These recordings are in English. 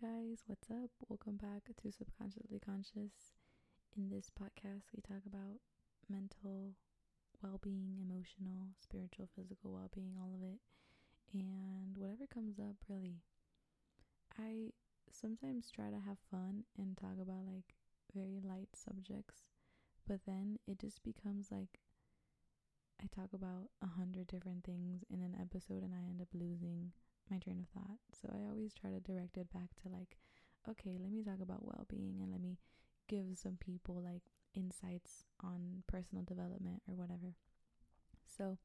guys, what's up? Welcome back to Subconsciously Conscious. In this podcast, we talk about mental well being, emotional, spiritual, physical well being, all of it, and whatever comes up, really. I sometimes try to have fun and talk about like very light subjects, but then it just becomes like I talk about a hundred different things in an episode and I end up losing my train of thought. So I always try to direct it back to like, okay, let me talk about well being and let me give some people like insights on personal development or whatever. So,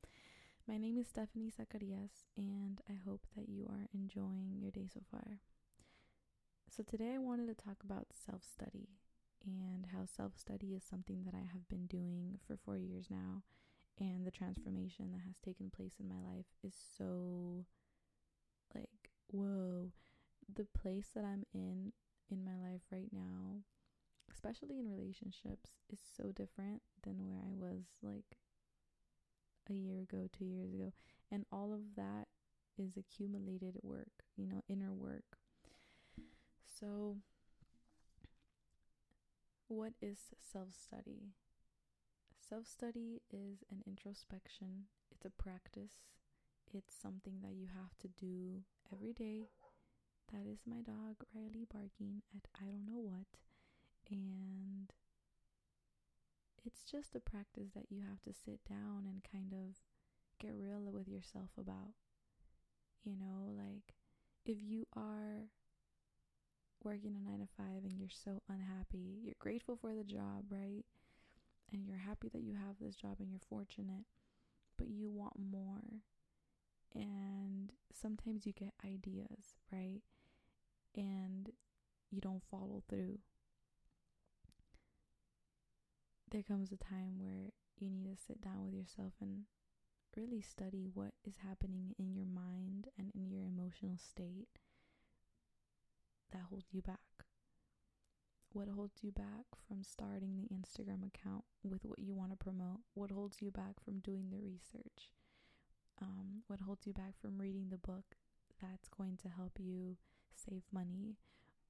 my name is Stephanie Zacarias, and I hope that you are enjoying your day so far. So, today I wanted to talk about self study and how self study is something that I have been doing for four years now, and the transformation that has taken place in my life is so whoa, the place that I'm in in my life right now, especially in relationships, is so different than where I was like a year ago, two years ago. And all of that is accumulated work, you know, inner work. So, what is self study? Self study is an introspection, it's a practice, it's something that you have to do every day. That is my dog, Riley, barking at I don't know what. And it's just a practice that you have to sit down and kind of get real with yourself about. You know, like if you are working a nine to five and you're so unhappy, you're grateful for the job, right? And you're happy that you have this job and you're fortunate, but you want more and sometimes you get ideas, right? And you don't follow through. There comes a time where you need to sit down with yourself and really study what is happening in your mind and in your emotional state that holds you back. What holds you back from starting the Instagram account with what you want to promote? What holds you back from doing the research? Um, what holds you back from reading the book that's going to help you save money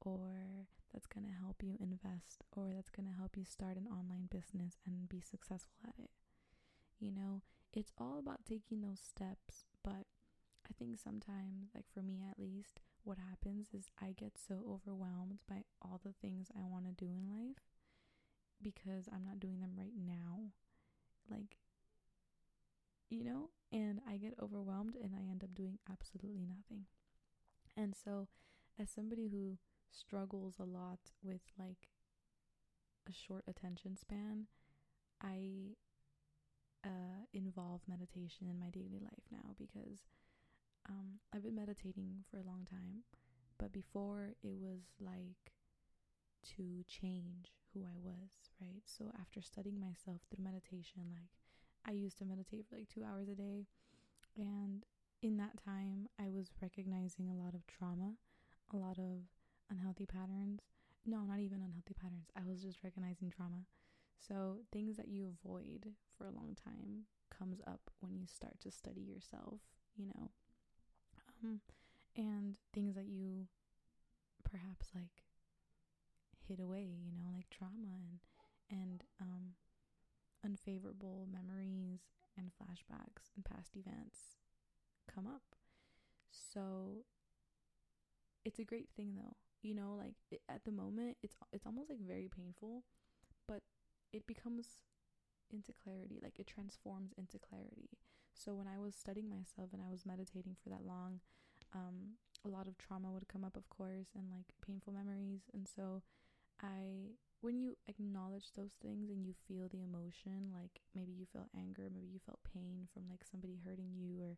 or that's going to help you invest or that's going to help you start an online business and be successful at it. You know, it's all about taking those steps, but I think sometimes, like for me at least, what happens is I get so overwhelmed by all the things I want to do in life because I'm not doing them right now. Like, you know, and I get overwhelmed and I end up doing absolutely nothing. And so, as somebody who struggles a lot with like a short attention span, I uh, involve meditation in my daily life now because um, I've been meditating for a long time, but before it was like to change who I was, right? So after studying myself through meditation, like I used to meditate for like two hours a day. And in that time, I was recognizing a lot of trauma, a lot of unhealthy patterns. No, not even unhealthy patterns. I was just recognizing trauma. So, things that you avoid for a long time comes up when you start to study yourself, you know. Um, and things that you perhaps like hid away, you know, like trauma and and um unfavorable memories and flashbacks and past events come up. So it's a great thing though. You know, like it, at the moment it's it's almost like very painful, but it becomes into clarity, like it transforms into clarity. So when I was studying myself and I was meditating for that long, um a lot of trauma would come up of course and like painful memories and so I when you acknowledge those things and you feel the emotion, like maybe you felt anger, maybe you felt pain from like somebody hurting you or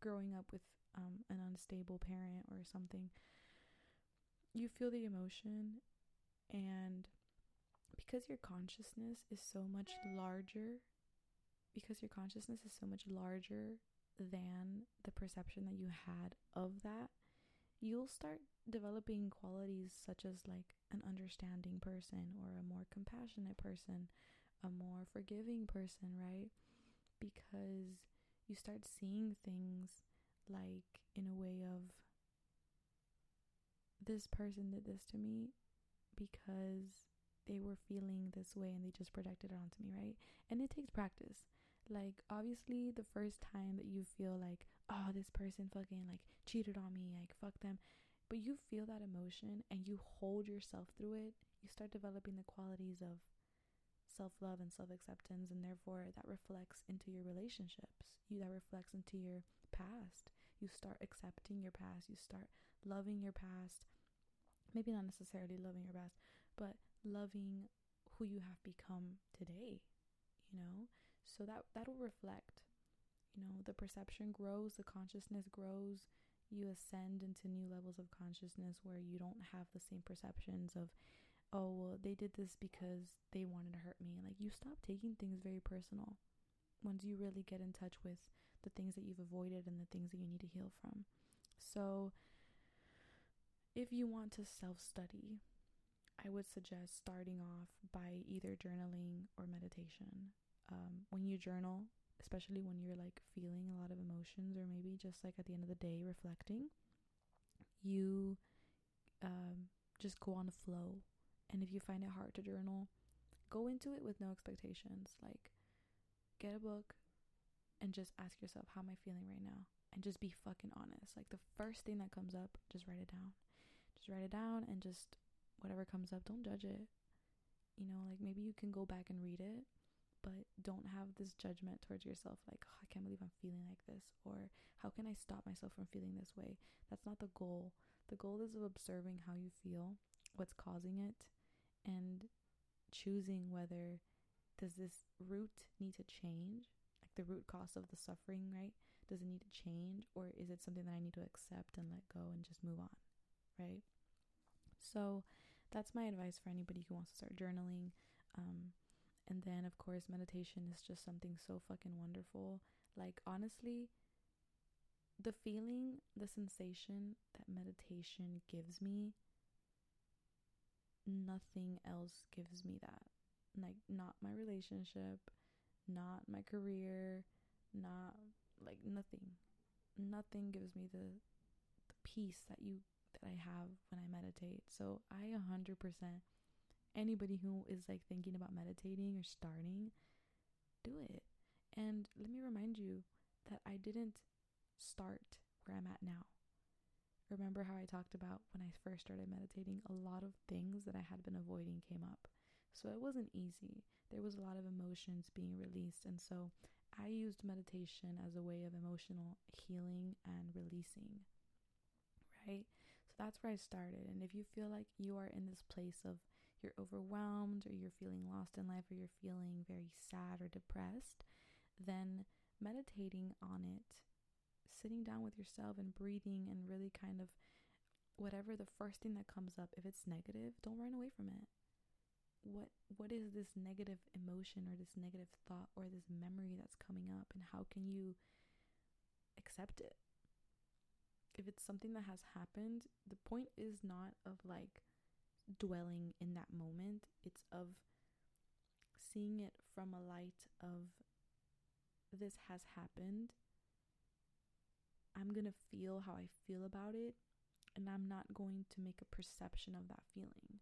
growing up with um, an unstable parent or something, you feel the emotion and because your consciousness is so much larger because your consciousness is so much larger than the perception that you had of that you'll start developing qualities such as like an understanding person or a more compassionate person, a more forgiving person, right? Because you start seeing things like in a way of this person did this to me because they were feeling this way and they just projected it onto me, right? And it takes practice. Like, obviously, the first time that you feel like, oh, this person fucking like cheated on me, like, fuck them, but you feel that emotion and you hold yourself through it, you start developing the qualities of self love and self acceptance, and therefore that reflects into your relationships. You that reflects into your past. You start accepting your past, you start loving your past. Maybe not necessarily loving your past, but loving who you have become today, you know? So that that'll reflect. You know, the perception grows, the consciousness grows, you ascend into new levels of consciousness where you don't have the same perceptions of oh well they did this because they wanted to hurt me. Like you stop taking things very personal once you really get in touch with the things that you've avoided and the things that you need to heal from. So if you want to self-study i would suggest starting off by either journaling or meditation. Um, when you journal especially when you're like feeling a lot of emotions or maybe just like at the end of the day reflecting you um, just go on a flow. And if you find it hard to journal go into it with no expectations. Like get a book and just ask yourself how am i feeling right now? And just be fucking honest. Like the first thing that comes up just write it down. Just write it down and just whatever comes up don't judge it. You know like maybe you can go back and read it but don't have this judgment towards yourself like oh, i can't believe i'm feeling like this or how can i stop myself from feeling this way? That's not the goal. The goal is of observing how you feel what's causing it and choosing whether does this root need to change? Like the root cause of the suffering right? Does it need to change or is it something that i need to accept and let go and just move on right? So that's my advice for anybody who wants to start journaling. Um, and then, of course, meditation is just something so fucking wonderful. Like, honestly, the feeling, the sensation that meditation gives me, nothing else gives me that. Like, not my relationship, not my career, not like nothing. Nothing gives me the the peace that you that I have when I meditate. So I 100% anybody who is like thinking about meditating or starting, do it. And let me remind you that I didn't start where I'm at now. Remember how I talked about when I first started meditating, a lot of things that I had been avoiding came up. So it wasn't easy. There was a lot of emotions being released. And so I used meditation as a way of emotional healing and releasing. Right? So that's where I started. And if you feel like you are in this place of you're overwhelmed or you're feeling lost in life or you're feeling very sad or depressed, then meditating on it, sitting down with yourself and breathing and really kind of whatever the first thing that comes up, if it's negative, don't run away from it. What what is this negative emotion or this negative thought or this memory that's coming up and how can you accept it? If it's something that has happened, the point is not of like dwelling in that moment. It's of seeing it from a light of this has happened. I'm going to feel how I feel about it, and I'm not going to make a perception of that feeling.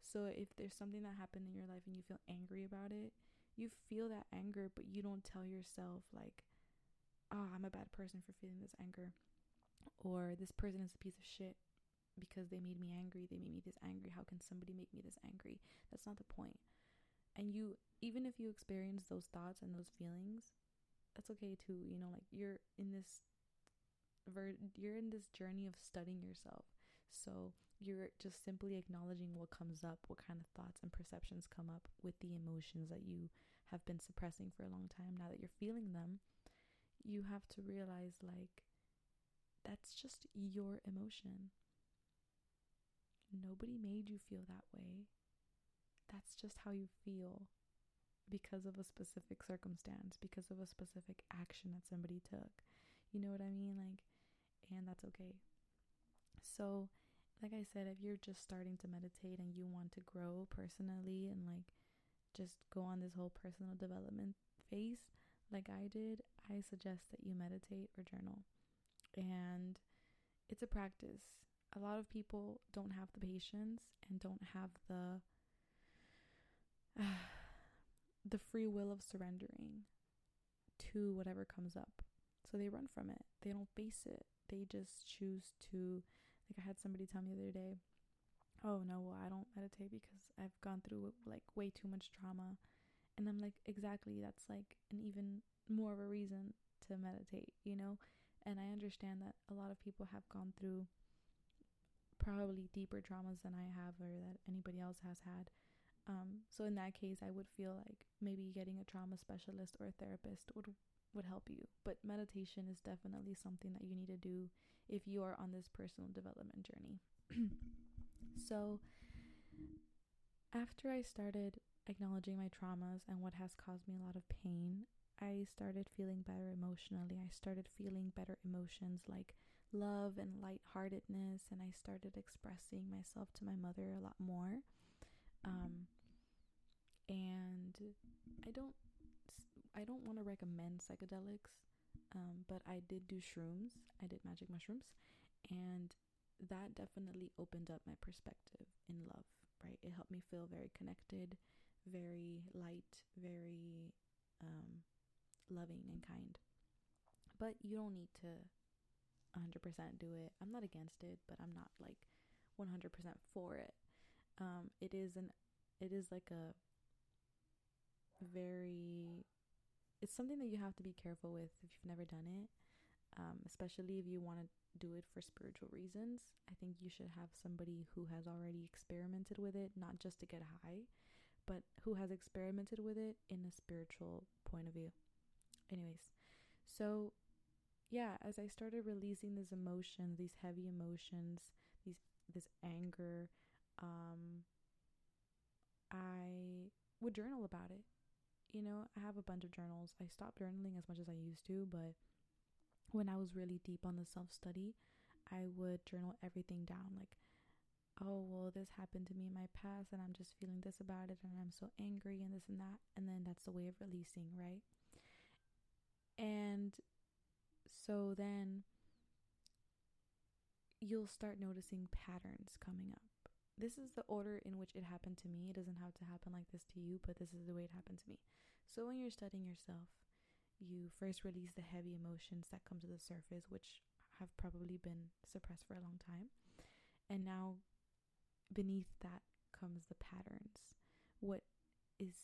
So if there's something that happened in your life and you feel angry about it, you feel that anger, but you don't tell yourself, like, oh, I'm a bad person for feeling this anger, or this person is a piece of shit because they made me angry. They made me this angry. How can somebody make me this angry? That's not the point. And you, even if you experience those thoughts and those feelings, that's okay too. You know, like you're in this, you're in this journey of studying yourself. So you're just simply acknowledging what comes up, what kind of thoughts and perceptions come up with the emotions that you have been suppressing for a long time. Now that you're feeling them, you have to realize like that's just your emotion. Nobody made you feel that way. That's just how you feel because of a specific circumstance, because of a specific action that somebody took. You know what I mean? Like, and that's okay. So, like I said, if you're just starting to meditate and you want to grow personally and like just go on this whole personal development phase, like I did, I suggest that you meditate or journal. And it's a practice a lot of people don't have the patience and don't have the uh, the free will of surrendering to whatever comes up. So they run from it. They don't face it. They just choose to like I had somebody tell me the other day, "Oh no, well, I don't meditate because I've gone through like way too much trauma." And I'm like, "Exactly, that's like an even more of a reason to meditate, you know?" And I understand that a lot of people have gone through probably deeper traumas than I have or that anybody else has had. Um, so in that case, I would feel like maybe getting a trauma specialist or a therapist would would help you. But meditation is definitely something that you need to do if you are on this personal development journey. so after I started acknowledging my traumas and what has caused me a lot of pain, I started feeling better emotionally. I started feeling better emotions like love and lightheartedness, and I started expressing myself to my mother a lot more. Um, and I don't, I don't want to recommend psychedelics, um, but I did do shrooms. I did magic mushrooms, and that definitely opened up my perspective in love. Right, it helped me feel very connected, very light, very um, loving and kind. But you don't need to 100% do it. I'm not against it, but I'm not like 100% for it. Um, it is an, it is like a very, it's something that you have to be careful with if you've never done it. Um, especially if you want to do it for spiritual reasons. I think you should have somebody who has already experimented with it, not just to get high, but who has experimented with it in a spiritual point of view. Anyways, so yeah, as I started releasing these emotions, these heavy emotions, these this anger, um, I would journal about it. You know, I have a bunch of journals. I stopped journaling as much as I used to, but when I was really deep on the self study, I would journal everything down. Like, oh, well, this happened to me in my past, and I'm just feeling this about it, and I'm so angry, and this and that. And then that's the way of releasing, right? And so then you'll start noticing patterns coming up. This is the order in which it happened to me. It doesn't have to happen like this to you, but this is the way it happened to me. So when you're studying yourself, you first release the heavy emotions that come to the surface, which have probably been suppressed for a long time. And now beneath that comes the patterns. What is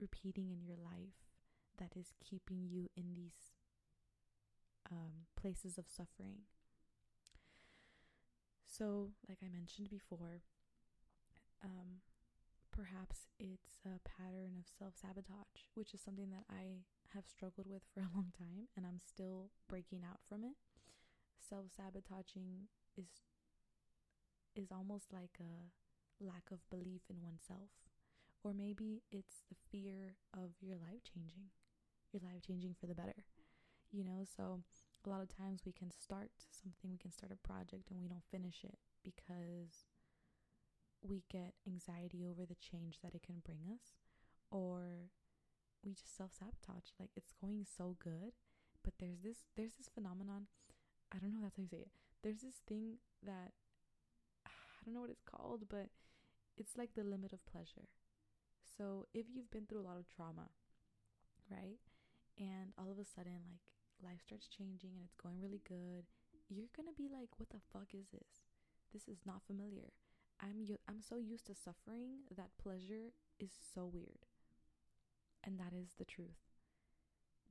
repeating in your life that is keeping you in these um, places of suffering. So, like I mentioned before, um, perhaps it's a pattern of self sabotage, which is something that I have struggled with for a long time and I'm still breaking out from it. Self sabotaging is is almost like a lack of belief in oneself. Or maybe it's the fear of your life changing, your life changing for the better you know so a lot of times we can start something we can start a project and we don't finish it because we get anxiety over the change that it can bring us or we just self-sabotage like it's going so good but there's this there's this phenomenon i don't know that's how you say it there's this thing that i don't know what it's called but it's like the limit of pleasure. So if you've been through a lot of trauma right and all of a sudden like life starts changing and it's going really good, you're gonna be like, what the fuck is this? This is not familiar. I'm I'm so used to suffering that pleasure is so weird. And that is the truth.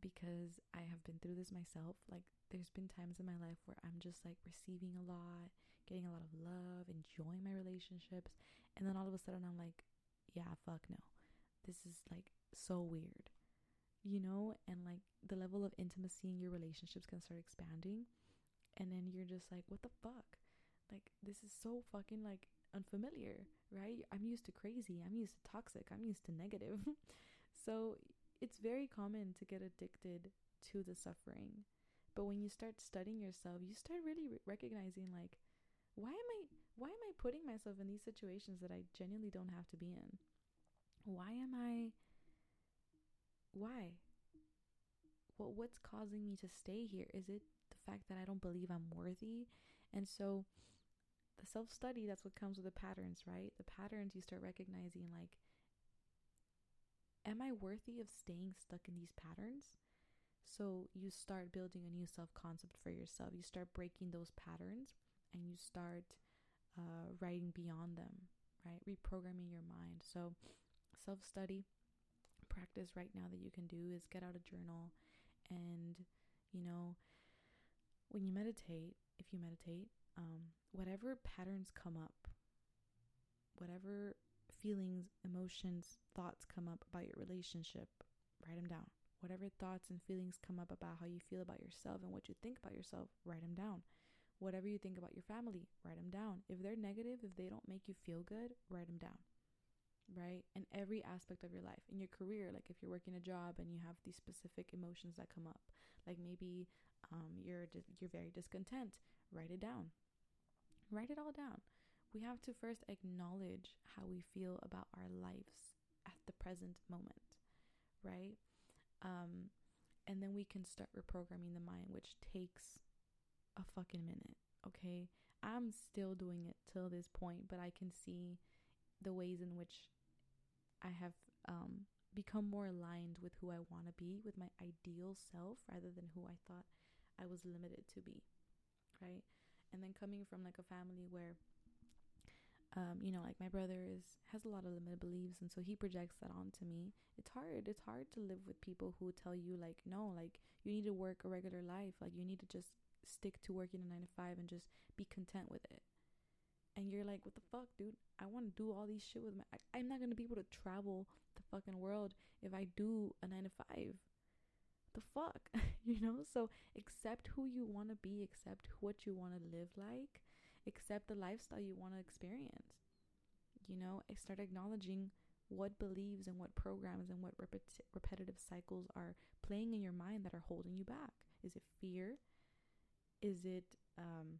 Because I have been through this myself. Like there's been times in my life where I'm just like receiving a lot, getting a lot of love, enjoying my relationships, and then all of a sudden I'm like, yeah, fuck no. This is like so weird you know, and like the level of intimacy in your relationships can start expanding. And then you're just like, what the fuck? Like, this is so fucking like unfamiliar, right? I'm used to crazy. I'm used to toxic. I'm used to negative. so it's very common to get addicted to the suffering. But when you start studying yourself, you start really re- recognizing like, why am I why am I putting myself in these situations that I genuinely don't have to be in? Why am I why? What what's causing me to stay here? Is it the fact that I don't believe I'm worthy? And so the self study, that's what comes with the patterns, right? The patterns you start recognizing, like, am I worthy of staying stuck in these patterns? So you start building a new self concept for yourself. You start breaking those patterns and you start uh, writing beyond them, right? Reprogramming your mind. So, self study practice right now that you can do is get out a journal and, you know, when you meditate, if you meditate, um, whatever patterns come up, whatever feelings, emotions, thoughts come up about your relationship, write them down. Whatever thoughts and feelings come up about how you feel about yourself and what you think about yourself, write them down. Whatever you think about your family, write them down. If they're negative, if they don't make you feel good, write them down. Right? In every aspect of your life. In your career, like if you're working a job and you have these specific emotions that come up, like maybe um, you're you're very discontent, write it down. Write it all down. We have to first acknowledge how we feel about our lives at the present moment, right? Um, and then we can start reprogramming the mind, which takes a fucking minute, okay? I'm still doing it till this point, but I can see the ways in which I have um, become more aligned with who I want to be, with my ideal self, rather than who I thought I was limited to be, right? And then coming from like a family where um, you know, like my brother is has a lot of limited beliefs, and so he projects that onto me. It's hard. It's hard to live with people who tell you like, no, like you need to work a regular life. Like you need to just stick to working a nine to five and just be content with it. And you're like, what the fuck, dude? I want to do all these shit with my. I, I'm not gonna be able to travel the fucking world if I do a nine to five. The fuck, you know. So accept who you want to be. Accept what you want to live like accept the lifestyle you want to experience. You know, start acknowledging what beliefs and what programs and what repet- repetitive cycles are playing in your mind that are holding you back. Is it fear? Is it um,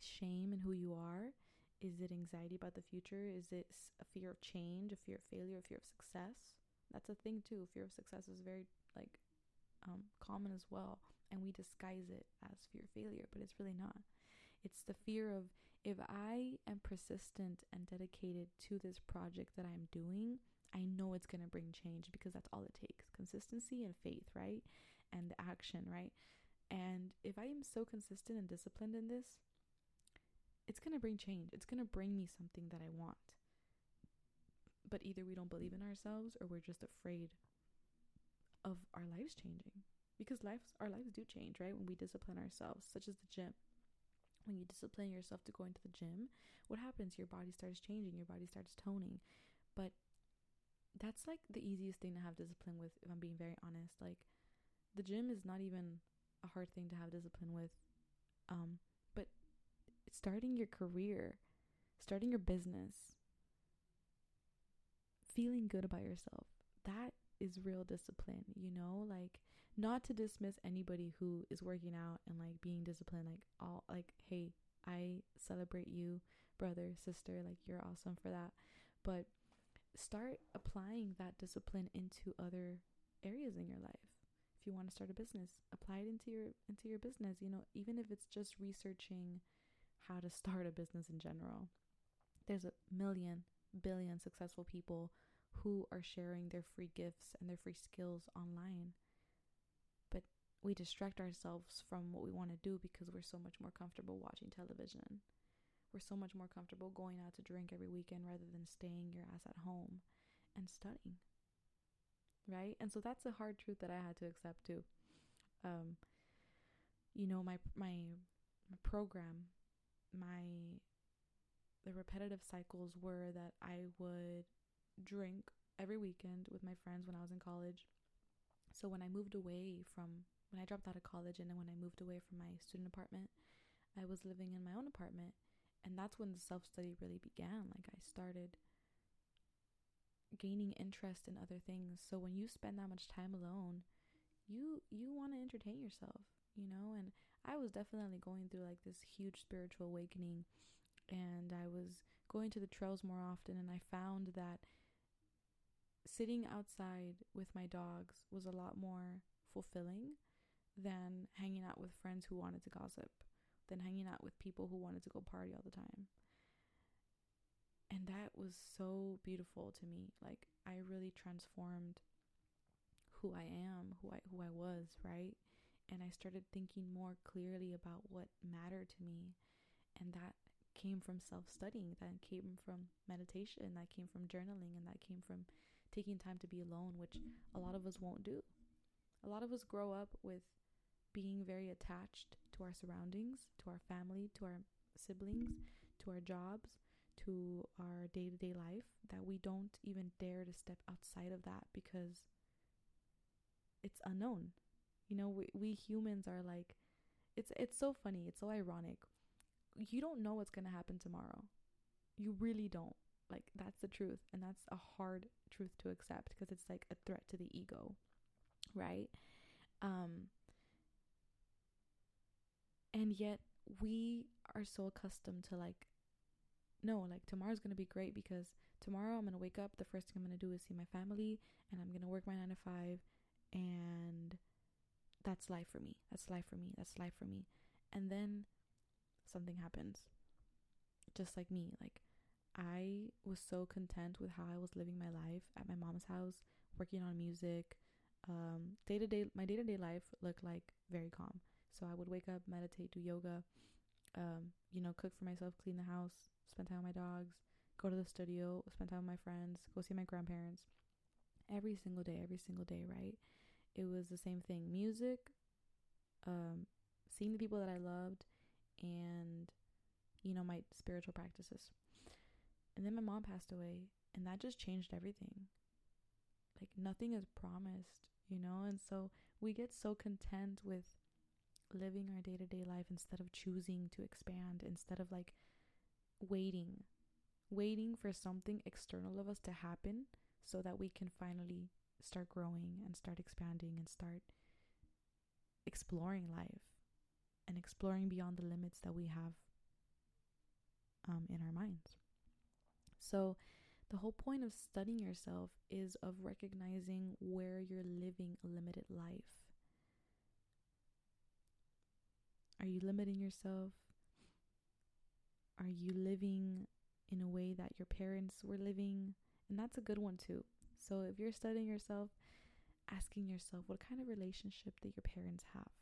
shame in who you are? Is it anxiety about the future? Is it a fear of change, a fear of failure, a fear of success? That's a thing too. Fear of success is very like um, common as well, and we disguise it as fear of failure, but it's really not. It's the fear of if I am persistent and dedicated to this project that I'm doing, I know it's going to bring change because that's all it takes consistency and faith, right? And the action, right? And if I am so consistent and disciplined in this, it's going to bring change. It's going to bring me something that I want. But either we don't believe in ourselves or we're just afraid of our lives changing. Because lives our lives do change, right? When we discipline ourselves, such as the gym when you discipline yourself to go into the gym, what happens? Your body starts changing, your body starts toning. But that's like the easiest thing to have discipline with, if I'm being very honest. Like, the gym is not even a hard thing to have discipline with. Um, starting your career, starting your business, feeling good about yourself, that is real discipline, you know? Like not to dismiss anybody who is working out and like being disciplined like all like hey, I celebrate you, brother, sister, like you're awesome for that. But start applying that discipline into other areas in your life. If you want to start a business, apply it into your into your business, you know, even if it's just researching how to start a business in general. There's a million billion successful people who are sharing their free gifts and their free skills online. But we distract ourselves from what we want to do because we're so much more comfortable watching television. We're so much more comfortable going out to drink every weekend rather than staying your ass at home and studying. Right? And so that's a hard truth that I had to accept too. Um, you know, my my my program, my the repetitive cycles were that I would drink every weekend with my friends when I was in college. So when I moved away from when I dropped out of college and then when I moved away from my student apartment, I was living in my own apartment and that's when the self-study really began. Like I started gaining interest in other things. So when you spend that much time alone, you you want to entertain yourself, you know? And I was definitely going through like this huge spiritual awakening and I was going to the trails more often and I found that sitting outside with my dogs was a lot more fulfilling than hanging out with friends who wanted to gossip, than hanging out with people who wanted to go party all the time. And that was so beautiful to me. Like I really transformed who I am, who I who I was, right? And I started thinking more clearly about what mattered to me. And that came from self-studying, that came from meditation, that came from journaling, and that came from taking time to be alone, which a lot of us won't do. A lot of us grow up with being very attached to our surroundings, to our family, to our siblings, to our jobs, to our day to day life, that we don't even dare to step outside of that because it's unknown. You know, we, we humans are like, it's it's so funny. It's so ironic. You don't know what's gonna happen tomorrow. You really don't. Like that's the truth, and that's a hard truth to accept because it's like a threat to the ego, right? Um, and yet we are so accustomed to like no, like tomorrow's gonna be great because tomorrow I'm gonna wake up. The first thing I'm gonna do is see my family, and I'm gonna work my nine to five, and that's life for me. That's life for me. That's life for me. And then something happens. Just like me, like I was so content with how I was living my life at my mom's house, working on music. Um, day to day, my day to day life looked like very calm. So I would wake up, meditate, do yoga, um, you know, cook for myself, clean the house, spend time with my dogs, go to the studio, spend time with my friends, go see my grandparents. Every single day, every single day, right? It was the same thing. Music, um, seeing the people that I loved, and you know, my spiritual practices. And then my mom passed away, and that just changed everything. Like nothing is promised, you know? And so we get so content with living our day to day life instead of choosing to expand, instead of like waiting, waiting for something external of us to happen so that we can finally start growing and start expanding and start exploring life and exploring beyond the limits that we have um, in our minds. So, the whole point of studying yourself is of recognizing where you're living a limited life. Are you limiting yourself? Are you living in a way that your parents were living? And that's a good one too. So if you're studying yourself, asking yourself what kind of relationship did your parents have?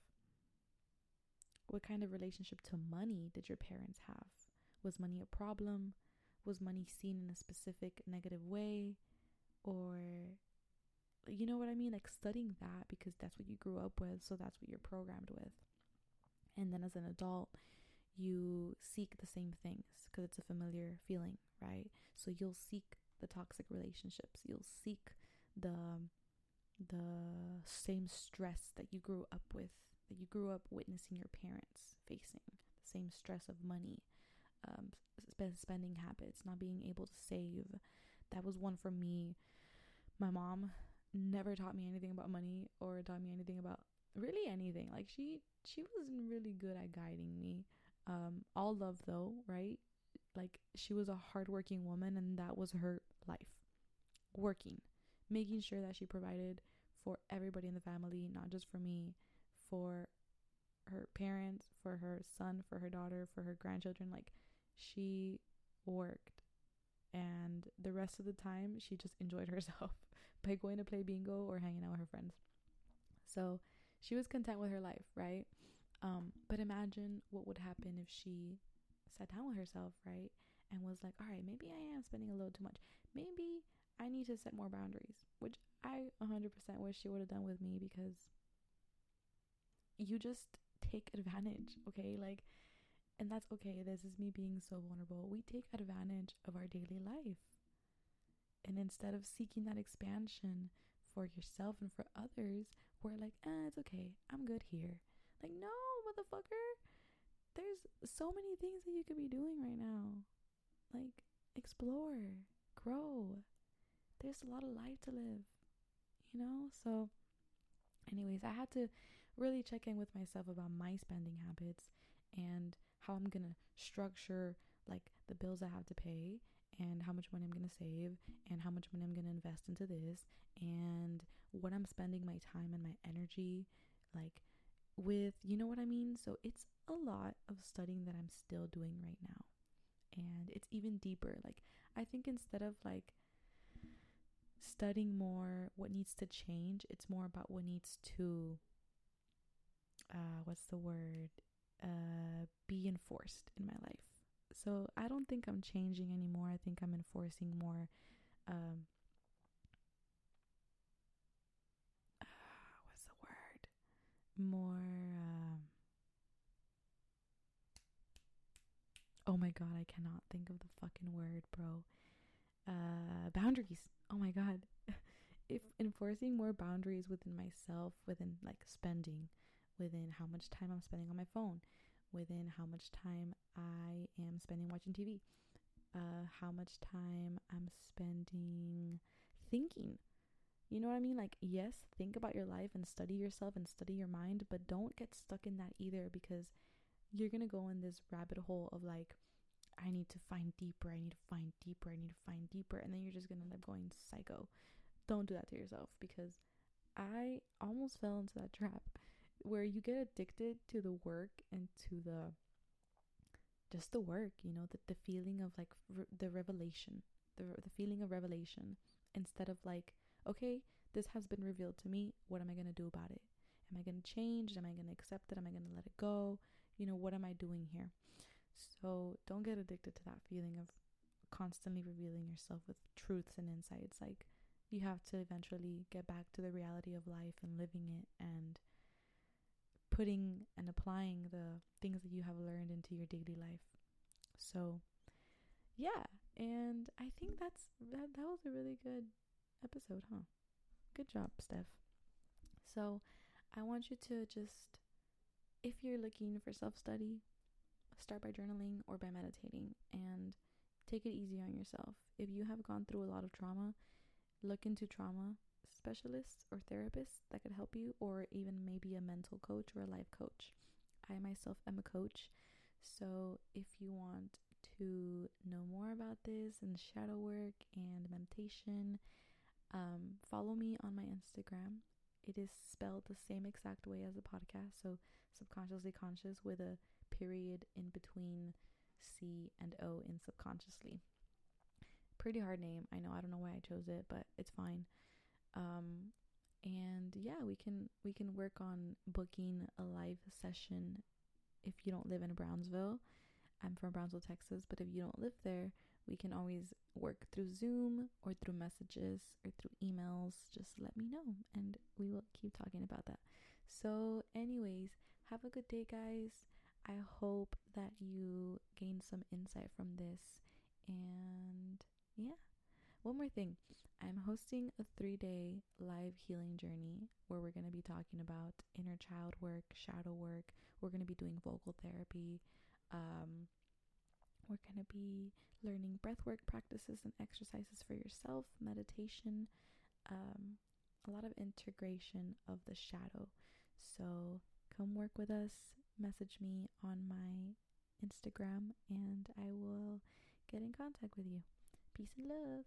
What kind of relationship to money did your parents have? Was money a problem? Was money seen in a specific negative way? Or, you know what I mean? Like studying that because that's what you grew up with, so that's what you're programmed with. And then as an adult, you seek the same things because it's a familiar feeling, right? So you'll seek the toxic relationships. You'll seek the the same stress that you grew up with, that you grew up witnessing your parents facing. The same stress of money, um, sp- spending habits, not being able to save. That was one for me. My mom never taught me anything about money or taught me anything about really anything. Like she she wasn't really good at guiding me. Um, all love though, right? Like she was a hardworking woman and that was her life. Working, making sure that she provided for everybody in the family, not just for me, for her parents, for her son, for her daughter, for her grandchildren. Like she worked and the rest of the time she just enjoyed herself by going to play bingo or hanging out with her friends. So she was content with her life, right? Um, but imagine what would happen if she sat down with herself, right? And was like, all right, maybe I am spending a little too much. Maybe I need to set more boundaries, which I 100% wish she would have done with me because you just take advantage, okay? Like, and that's okay. This is me being so vulnerable. We take advantage of our daily life. And instead of seeking that expansion for yourself and for others, we're like, eh, it's okay. I'm good here. Like, no, motherfucker. There's so many things that you could be doing right now. Like, explore, grow. There's a lot of life to live, you know? So, anyways, I had to really check in with myself about my spending habits and how I'm gonna structure like the bills I have to pay and how much money I'm gonna save and how much money I'm gonna invest into this and what I'm spending my time and my energy like with you know what I mean? So it's a lot of studying that I'm still doing right now. And it's even deeper. Like I think instead of like studying more what needs to change, it's more about what needs to uh what's the word? Uh be enforced in my life. So I don't think I'm changing anymore. I think I'm enforcing more um what's the word? More um Oh my god, I cannot think of the fucking word, bro. Uh boundaries. Oh my god. if enforcing more boundaries within myself, within like spending, within how much time I'm spending on my phone, within how much time I am spending watching TV, uh, how much time I'm spending thinking. You know what I mean? Like, yes, think about your life and study yourself and study your mind, but don't get stuck in that either because you're gonna go in this rabbit hole of like, I need to find deeper, I need to find deeper, I need to find deeper, and then you're just gonna end up going psycho. Don't do that to yourself because I almost fell into that trap where you get addicted to the work and to the just the work, you know, the, the feeling of like re- the revelation, the, the feeling of revelation instead of like, okay, this has been revealed to me. What am I going to do about it? Am I going to change? Am I going to accept it? Am I going to let it go? You know, what am I doing here? So don't get addicted to that feeling of constantly revealing yourself with truths and insights. Like, you have to eventually get back to the reality of life and living it and putting and applying the things that you have learned into your daily life. So, yeah, and I think that's that that was a really good episode, huh? Good job, Steph. So, I want you to just if you're looking for self-study, start by journaling or by meditating and take it easy on yourself. If you have gone through a lot of trauma, look into trauma specialists or therapists that could help you, or even maybe a mental coach or a life coach. I myself am a coach, so if you want to know more about this and shadow work and meditation, um, follow me on my Instagram. It is spelled the same exact way as the podcast, so subconsciously conscious with a period in between C and O in subconsciously. Pretty hard name. I know. I don't know why I chose it, but it's fine um and yeah we can we can work on booking a live session if you don't live in brownsville i'm from brownsville texas but if you don't live there we can always work through zoom or through messages or through emails. Just let me know and we will keep talking about that. So anyways have a good day guys. I hope that you gain some insight from this. And yeah one more thing. I'm hosting a three day live healing journey where we're going to be talking about inner child work, shadow work. We're going to be doing vocal therapy. Um, we're going to be learning breathwork practices and exercises for yourself, meditation, um, a lot of integration of the shadow. So come work with us. Message me on my Instagram and I will get in contact with you. Peace and love.